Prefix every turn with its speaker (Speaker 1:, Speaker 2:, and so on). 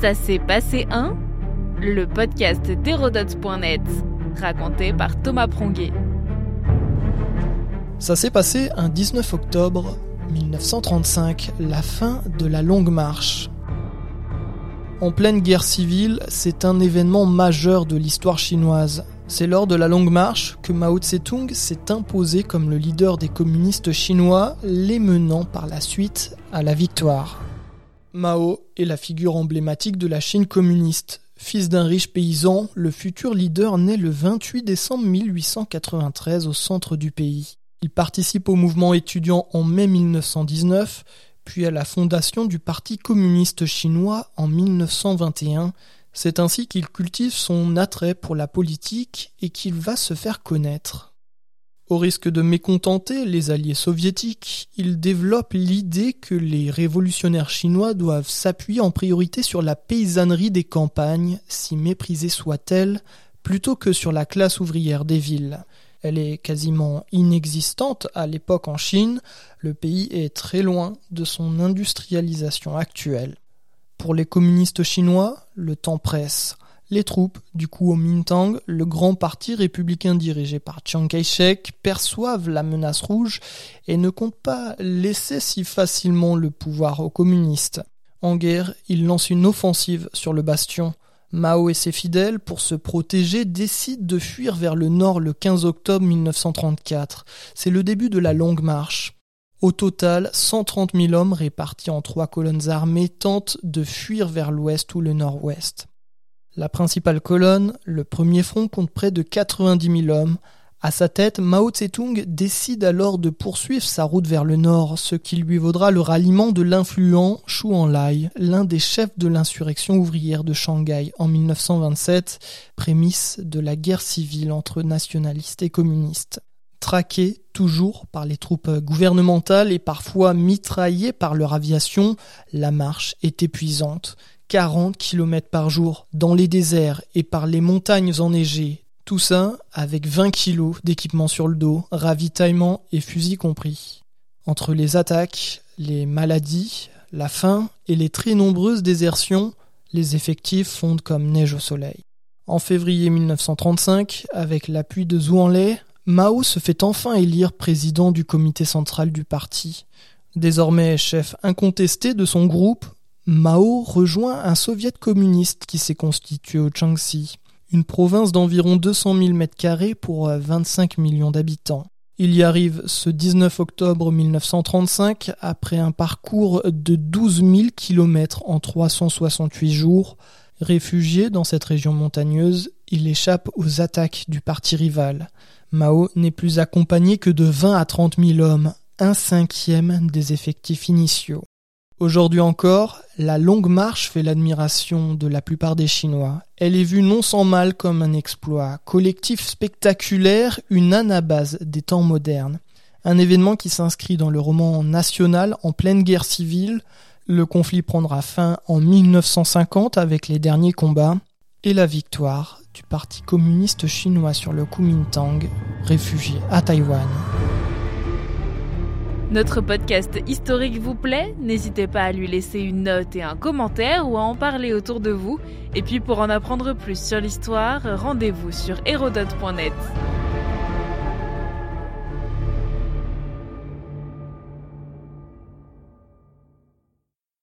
Speaker 1: Ça s'est passé un Le podcast d'Hérodote.net, raconté par Thomas Pronguet.
Speaker 2: Ça s'est passé un 19 octobre 1935, la fin de la Longue Marche. En pleine guerre civile, c'est un événement majeur de l'histoire chinoise. C'est lors de la Longue Marche que Mao Tse-tung s'est imposé comme le leader des communistes chinois, les menant par la suite à la victoire. Mao est la figure emblématique de la Chine communiste. Fils d'un riche paysan, le futur leader naît le 28 décembre 1893 au centre du pays. Il participe au mouvement étudiant en mai 1919, puis à la fondation du Parti communiste chinois en 1921, c'est ainsi qu'il cultive son attrait pour la politique et qu'il va se faire connaître. Au risque de mécontenter les alliés soviétiques, il développe l'idée que les révolutionnaires chinois doivent s'appuyer en priorité sur la paysannerie des campagnes, si méprisée soit-elle, plutôt que sur la classe ouvrière des villes. Elle est quasiment inexistante à l'époque en Chine, le pays est très loin de son industrialisation actuelle. Pour les communistes chinois, le temps presse. Les troupes du Kuomintang, le grand parti républicain dirigé par Chiang Kai-shek, perçoivent la menace rouge et ne comptent pas laisser si facilement le pouvoir aux communistes. En guerre, ils lancent une offensive sur le bastion. Mao et ses fidèles, pour se protéger, décident de fuir vers le nord le 15 octobre 1934. C'est le début de la longue marche. Au total, 130 000 hommes répartis en trois colonnes armées tentent de fuir vers l'ouest ou le nord-ouest. La principale colonne, le premier front, compte près de 90 000 hommes. À sa tête, Mao Tse-tung décide alors de poursuivre sa route vers le nord, ce qui lui vaudra le ralliement de l'influent Shu Enlai, l'un des chefs de l'insurrection ouvrière de Shanghai en 1927, prémisse de la guerre civile entre nationalistes et communistes. Traqués toujours par les troupes gouvernementales et parfois mitraillés par leur aviation, la marche est épuisante. 40 km par jour dans les déserts et par les montagnes enneigées. Tout ça avec 20 kg d'équipement sur le dos, ravitaillement et fusil compris. Entre les attaques, les maladies, la faim et les très nombreuses désertions, les effectifs fondent comme neige au soleil. En février 1935, avec l'appui de Zhuanlei, Mao se fait enfin élire président du comité central du parti. Désormais chef incontesté de son groupe, Mao rejoint un soviet communiste qui s'est constitué au Changxi, une province d'environ 200 000 m2 pour 25 millions d'habitants. Il y arrive ce 19 octobre 1935 après un parcours de 12 000 km en 368 jours. Réfugié dans cette région montagneuse, il échappe aux attaques du parti rival. Mao n'est plus accompagné que de 20 à 30 000 hommes, un cinquième des effectifs initiaux. Aujourd'hui encore, la longue marche fait l'admiration de la plupart des Chinois. Elle est vue non sans mal comme un exploit, collectif spectaculaire, une anabase des temps modernes. Un événement qui s'inscrit dans le roman national en pleine guerre civile. Le conflit prendra fin en 1950 avec les derniers combats et la victoire du Parti communiste chinois sur le Kuomintang, réfugié à Taïwan.
Speaker 1: Notre podcast historique vous plaît? N'hésitez pas à lui laisser une note et un commentaire ou à en parler autour de vous. Et puis pour en apprendre plus sur l'histoire, rendez-vous sur hérodote.net.